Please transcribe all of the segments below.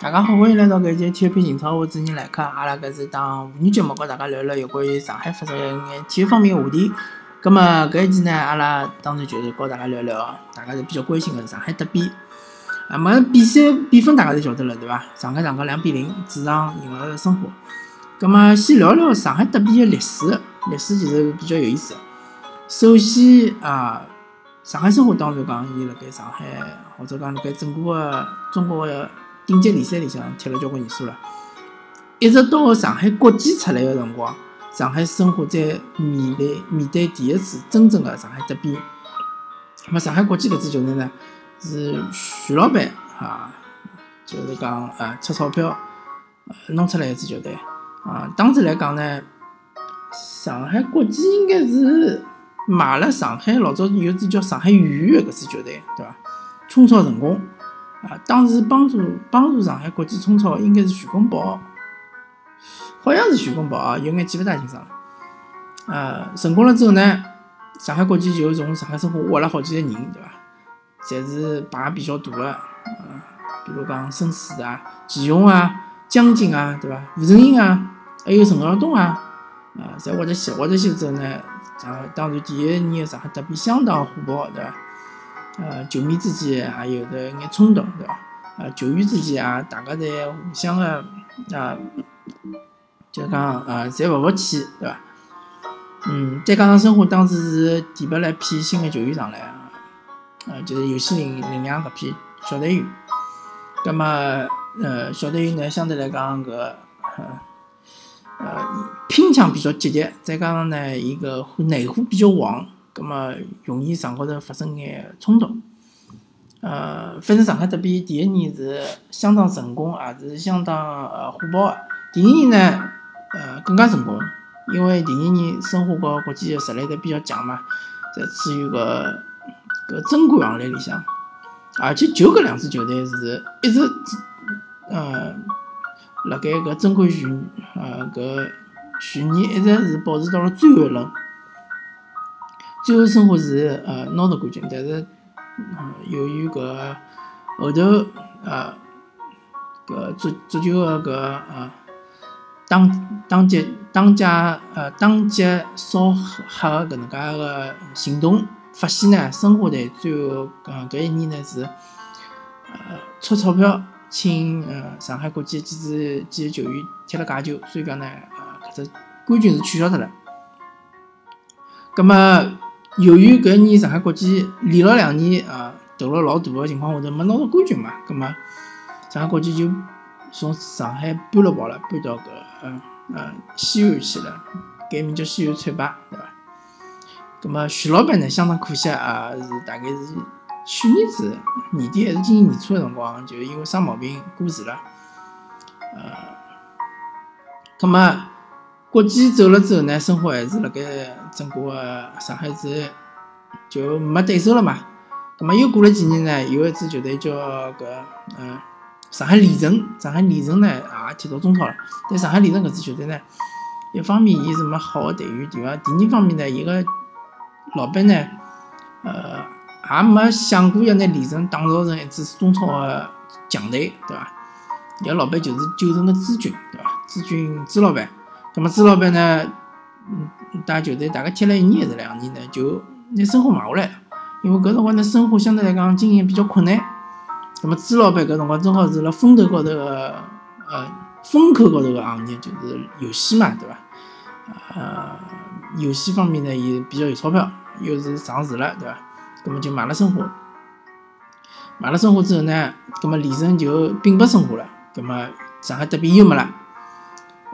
大家好，欢迎来到搿一期体育篇英超，我主持人来客。阿拉搿是档妇女节目，和大家聊聊有关于上海发生一眼体育方面的话题。葛末搿一期呢，阿拉当然就是和大家聊聊，大家侪比较关心的上海德比。啊，么比赛比分大家侪晓得了，对伐？上海上港两比零主场赢了申花。葛末先聊聊上海德比的历史，历史其实比较有意思。首先啊，上海申花当然讲伊辣盖上海，或者讲辣盖整个的中国的。顶级联赛里向踢了交关年数了，一直到上海国际出来的辰光，上海申花才面对面对第一次真正的上海德比。那么上海国际搿支球队呢，是徐老板啊，就是讲啊出钞票弄出来一支球队啊。当时来讲呢，上海国际应该是买了上海老早有支叫上海鱼的搿支球队，对伐？冲超成功。啊，当时帮助帮助上海国际冲超应该是徐根宝，好像是徐根宝啊，有眼记不大清爽了。呃，成功了之后呢，上海国际就从上海申花挖了好几个人，对伐？侪是牌比较大的，啊，比如讲申思啊、祁宏啊、江津啊，对伐？吴承英啊，还有陈浩东啊，啊，侪挖得去，挖得去之后呢，啊，当然第一年上海德比相当火爆，对伐？呃，球迷之间还有的眼冲突，对伐？啊，球员之间啊，大家侪互相的啊，就讲啊，侪勿服气，对伐？嗯，再加上申花当时是提拔了一批新的球员上来，啊，就是尤西林领养搿批小队员。葛末呃，小队员呢，相对来讲搿呃拼抢比较积极，再加上呢，伊个内火比较旺。葛么容易场高头发生眼冲突，呃，反正上海德比第一年是相当成功，也是相当呃火爆的。第二年呢，呃，更加成功，因为第二年申花和国际的实力都比较强嘛，在处于个个争冠行列里向，而且就搿两支球队是一直呃辣盖搿争冠序呃搿序列一直是保持到了最后一轮。最后申花是呃拿到冠军，但是呃由于搿后头呃搿足足球个搿呃当当届当家呃当届扫黑个搿能介个行动，发现呢申花队最后呃搿一年呢是呃出钞票请呃上海国际几支几个球员踢了假球，所以讲呢呃搿只冠军是取消脱了，葛末。由于搿一年上海国际连了两年啊投了老大个情况下头没拿到冠军嘛，葛末上海国际就从上海搬了跑了，搬到搿呃呃西安去了，改名叫西安翠八，对伐？葛末徐老板呢相当可惜啊，是大概是去年子年底还是今年年初个辰光，就因为生毛病过世了，呃，葛末。国际走了之后呢，申花还是辣盖整个上海市就没对手了嘛。那么又过了几年呢，有一支球队叫搿嗯上海李城，上海李城呢也踢到中超了。但上海李城搿支球队呢，一方面伊是没好的队员，对伐？第二方面呢，伊个老板呢，呃，也没想过要拿李城打造成一支中超的强队，对伐？伊个老板就是九城的朱军，对伐？朱军朱老板。那么朱老板呢，嗯，打球队大概踢了一年还是两年呢，就拿申花买下来了。因为搿辰光呢，申花相对来讲经营比较困难。那么朱老板搿辰光正好是辣风头高头个，呃，风口高头个行业，就是游戏嘛，对伐？呃，游戏方面呢也比较有钞票，又是上市了，对伐？那么就买了申花。买了申花之后呢，那么李胜就并不申花了，那么上海德比又没了。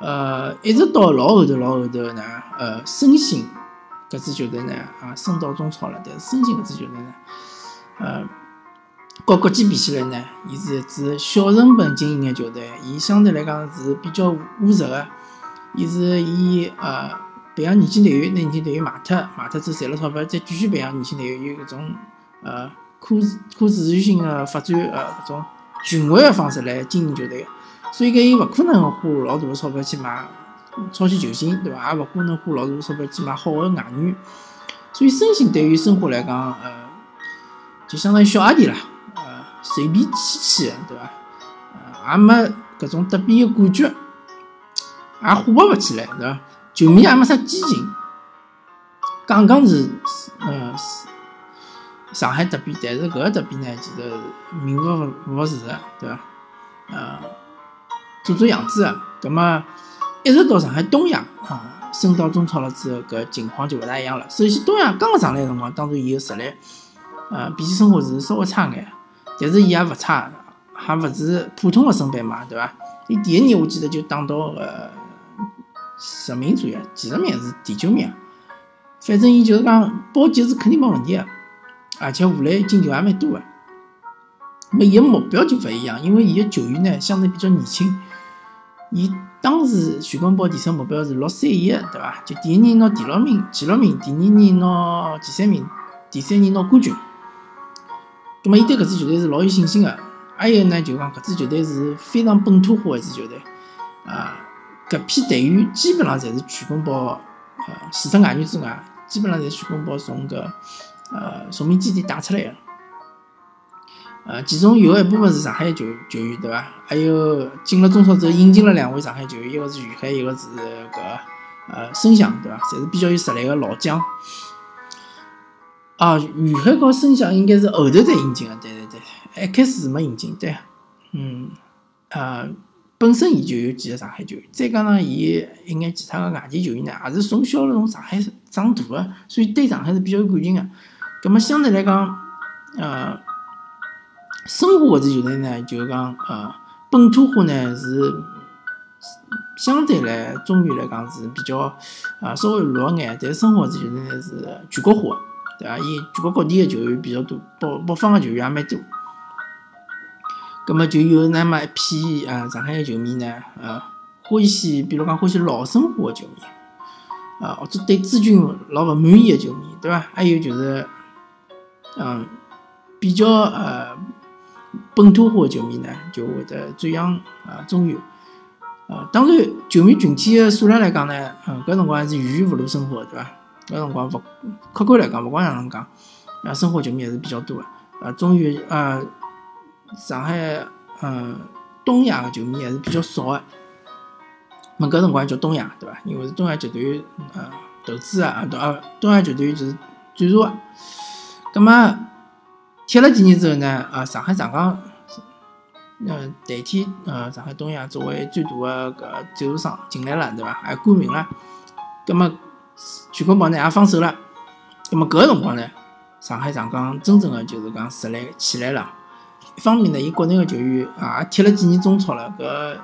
呃，一直到老后头，老后头呢，呃，申鑫搿支球队呢，啊，升到中超了。但是申鑫搿支球队呢，呃，和国际比起来呢，伊是一支小成本经营的球队，伊相对来讲是比较务实的。伊是以呃培养年轻队员，拿年轻队员卖脱，卖脱之后赚了钞票，再继续培养年轻队员，有搿种呃可可持续性的发展呃搿种循环的方式来经营球队。所以讲，伊勿可能花老大个钞票去买超级球星，对伐？也勿可能花老大个钞票去买好个外援。所以，身心对于申花来讲，呃，就相当于小阿弟啦，呃，随便气气，对伐？呃，也没搿种德比个感觉，也火爆勿起来，对伐？球迷也没啥激情，讲讲是，呃，上海德比，但是搿个德比呢，其实名不副实实，对伐？呃，做做样子，葛末一直到上海东亚啊升到中超了之后，搿情况就勿大一样了。首先，东亚刚刚上来辰光，当然伊个实力，呃，比起申花是稍微差眼，但是伊也勿差，还勿是普通个升班马，对伐？伊第一年我记得就打到呃十名左右，几十名是第九名，反正伊就是讲保级是肯定没问题个，而且下来进球也蛮多个。么伊个目标就勿一样，因为伊个球员呢相对比较年轻。伊当时徐根宝提出目标是六三一，对伐？就第一年拿第六名、前六名，第二年拿第三名，第三年拿冠军。葛末伊对搿支球队是老有信心个。还有呢，就讲搿支球队是非常本土化一支球队。啊，搿批队员基本上侪是徐根宝，呃，除脱外援之外，基本上侪是徐根宝从搿呃崇明基地带出来个。呃，其中有一部分是上海球球员，对伐？还有进了中超之后引进了两位上海球员，一个是于海，一个是搿呃申翔，对伐？侪是比较有实力个老将。啊，于海和申翔应该是后头再引进个，对对对，一开始是没引进，对。嗯，呃，本身伊就有几个上海球员，再加上伊一眼其他个外地球员呢，也是从小从上海长大个，所以对上海是比较有感情个。葛末相对来讲，呃。申花或者球队呢，就讲，呃，本土化呢是相对来中原来讲是比较啊稍微弱眼，但是申花搿支球队呢是全国化，对伐？伊全国各地的球员比较多，北北方的球员也蛮多。葛末就有那么一批啊上海的球迷呢，呃，欢喜，比如讲欢喜老申花的球迷，啊，或者对朱军老勿满意的球迷，对伐？还有就是，嗯，比较呃。本土化球迷呢，就会得转向啊中原，啊，当然球迷群体的数量来讲呢，嗯，搿辰光是远远勿如申花，对伐？搿辰光勿客观来讲，勿光像能讲，啊，申花球迷还是比较多的，啊，中原啊，上海嗯东亚的球迷还是比较少的。么搿辰光叫东亚，对伐？因为是东亚集团啊投资啊，啊，东亚集团就是赞助啊，葛末。踢了几年之后呢，呃，上海上港，呃，代替呃上海东亚作为最大的个赞助商进来了，对伐？还冠名了，葛么全国宝呢也放手了，葛么搿个辰光呢，上海上港真正的就是讲实力起来了。一方面呢，伊国内的球员啊踢了几年中超了，搿呃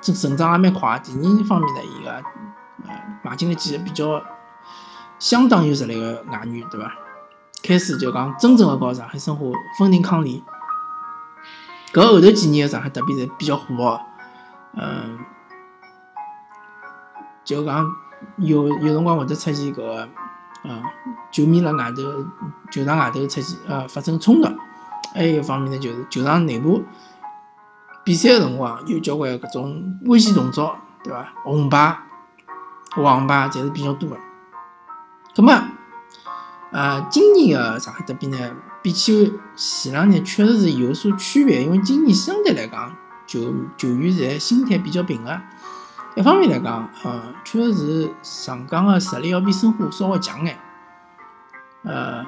成成长也蛮快。第二方面呢，伊个呃买进了几个比较相当有实力的外援，对伐？开始就讲真正的搞上海申花分庭抗礼，搿后头几年的上海德比侪比较火爆，嗯，就讲有有辰光会得出现搿个，嗯，球迷辣外头球场外头出现呃发生冲突，还有一方面呢就是球场内部比赛的辰光有交关搿种危险动作，对伐？红牌、黄牌侪是比较多的，葛末。呃，今年的上海德比呢，比起前两年确实是有所区别，因为今年相对来讲，球球员侪心态比较平和。一方面来讲，呃，确实是上港的实力要比申花稍微强眼。呃，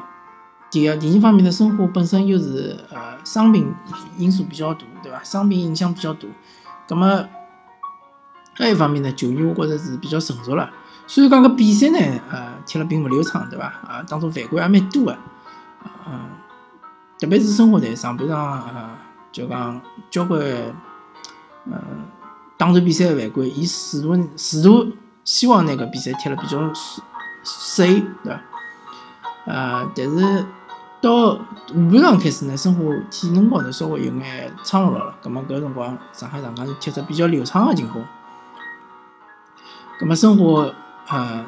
第二，第二方面呢，申花本身又是呃伤病因素比较大，对伐？伤病影响比较大。那么，还有一方面呢，球员我觉着是比较成熟了。所以讲个比赛呢，呃，踢了并不流畅，对伐？啊，当中犯规也蛮多的，嗯，特别是生活队上半场，呃，就讲交关，嗯，打断比赛的犯规，伊试图试图希望那个比赛踢了比较水，对伐？呃，但是到下半场开始呢，生活体能高头稍微有眼差落了，葛末搿辰光上海上港就踢出比较流畅的情况，葛末生活。呃，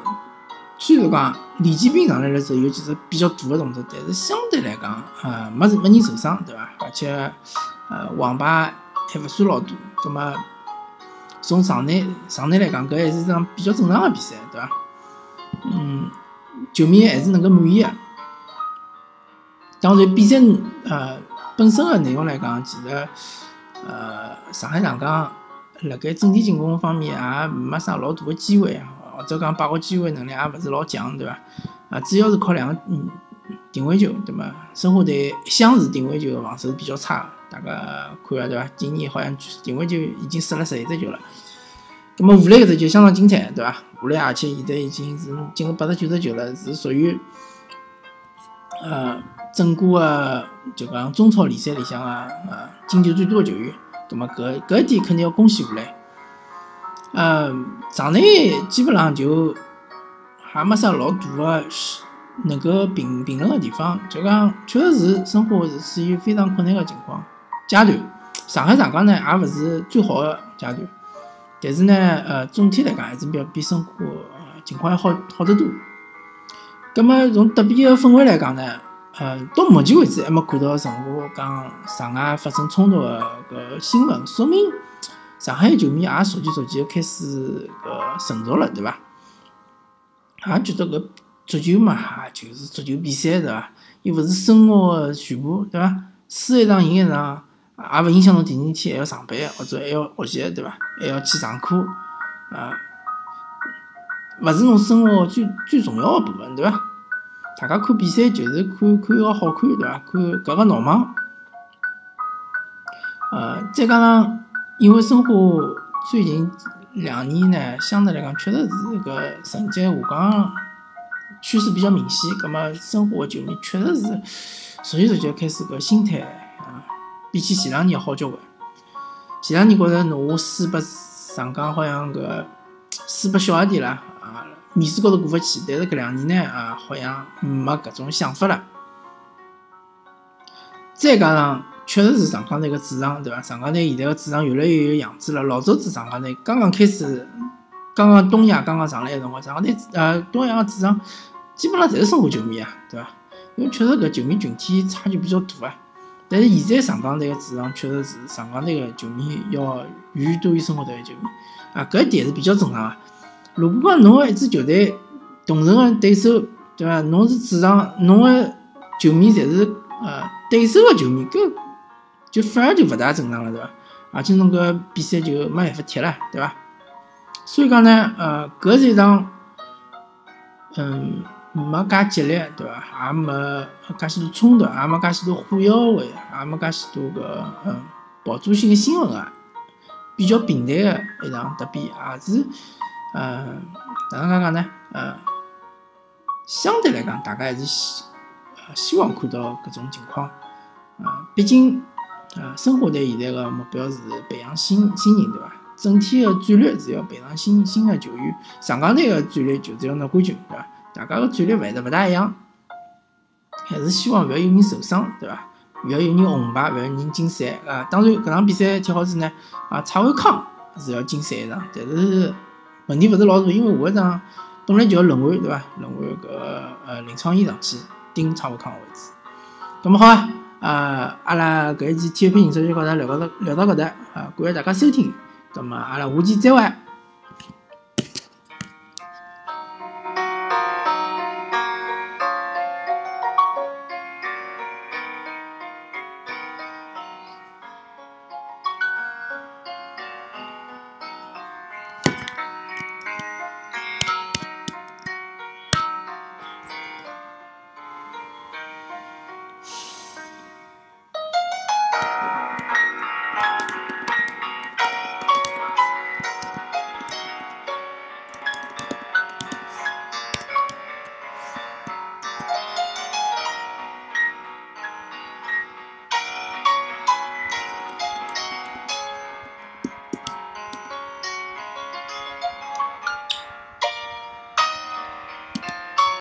虽然讲李建斌上来了之后有几只比较大的动作，但是相对来讲，呃，没没人受伤，对伐？而且，呃，黄牌还勿算老多，葛么从场内场内来讲，搿还是场比较正常的比赛，对伐？嗯，球迷还是能够满意的。当然，比赛呃本身的内容来讲，其实呃，上海上港辣盖阵地进攻方面也没啥老大个机会，或者讲把握机会能力也勿是老强，对伐？啊，主要是靠两个嗯定位球，对伐？申花队一向是定位球个防守是比较差，大家看下对伐？今年好像定位球已经失了十一只球了。那么武磊搿只球相当精彩，对伐？武磊而且现在已经是进了八十九只球了，是属于呃整个个就讲中超联赛里向啊呃进球最多个球员。那么搿搿一点肯定要恭喜武磊。嗯，场内基本上就还没啥老大个能够评评论个地方，就讲确实是生活是处于非常困难个情况阶段。上海上港呢也勿是最好个阶段。但是呢，呃，总体来讲还是比较比生活情况要好好得多。葛么从德比个氛围来讲呢，呃，到目前为止还没看到任何讲场外发生冲突个搿新闻，说明上海球迷也逐渐逐渐开始搿成熟了，对伐？也觉得搿足球嘛，就是足球比赛，对伐？又勿是生活个全部，对伐？输一场赢一场。也勿影响侬第二天还要上班，或者还要学习，对伐？还要去上课，啊，勿是侬生活最最重要的部分，对伐？大家看比赛就是看看个好看，对伐？看搿个闹忙。呃，再加上因为申花最近两年呢，相对来讲确实是个成绩下降趋势比较明显，葛么申花个球迷确实是逐渐逐渐开始搿心态。啊。比起前两年好交关。前两年觉着侬输拨上港，好像搿输拨小阿弟啦，啊，面子高头过勿去。但是搿两年呢，啊，好像没搿种想法了。再加上，确实是上港队个主场，对伐？上港队现在个主场越来越有样子了。老早子上港队刚刚开始，刚刚东亚刚刚上来个辰光，上港队呃东亚个主场基本上侪是申花球迷啊，对伐？因为确实搿球迷群体差距比较大啊。但是现在上港队个主场确实是上港队个球迷要远多于生活队个球迷啊，搿一点是比较正常个。如果讲侬个一支球队同城个对手，对伐？侬是主场，侬个球迷侪是呃对手个球迷，搿就反而就勿大正常了，对伐？而且侬搿比赛就没办法踢了，对伐？所以讲呢，呃，搿是一场，嗯。没介激烈，对伐？也没介许多冲突，也没介许多火药味，也没介许多个嗯爆炸性的新闻啊。比较平淡的一场德比，也是嗯，哪能讲讲呢？呃，相对来讲，大家还是希希望看到搿种情况。啊，毕竟呃，申花队现在个目标是培养新新人，对伐？整体的战略是要培养新新的球员。上港队个战略就是要拿冠军，对伐？大家个战略会得勿大一样，还是希望勿要有人受伤，对伐？勿要有人红牌，勿要有人禁赛啊！当然，搿场比赛踢好子呢，啊，蔡伟康是要禁赛场，但是问题勿是老大，因为下一场本来就要轮换，对伐？轮换搿呃林创毅上去顶蔡伟康个位置。咁么好啊，啊，阿拉搿一期体育频道就告大家聊到聊到搿搭啊，感谢大家收听，咁么阿拉下期再会。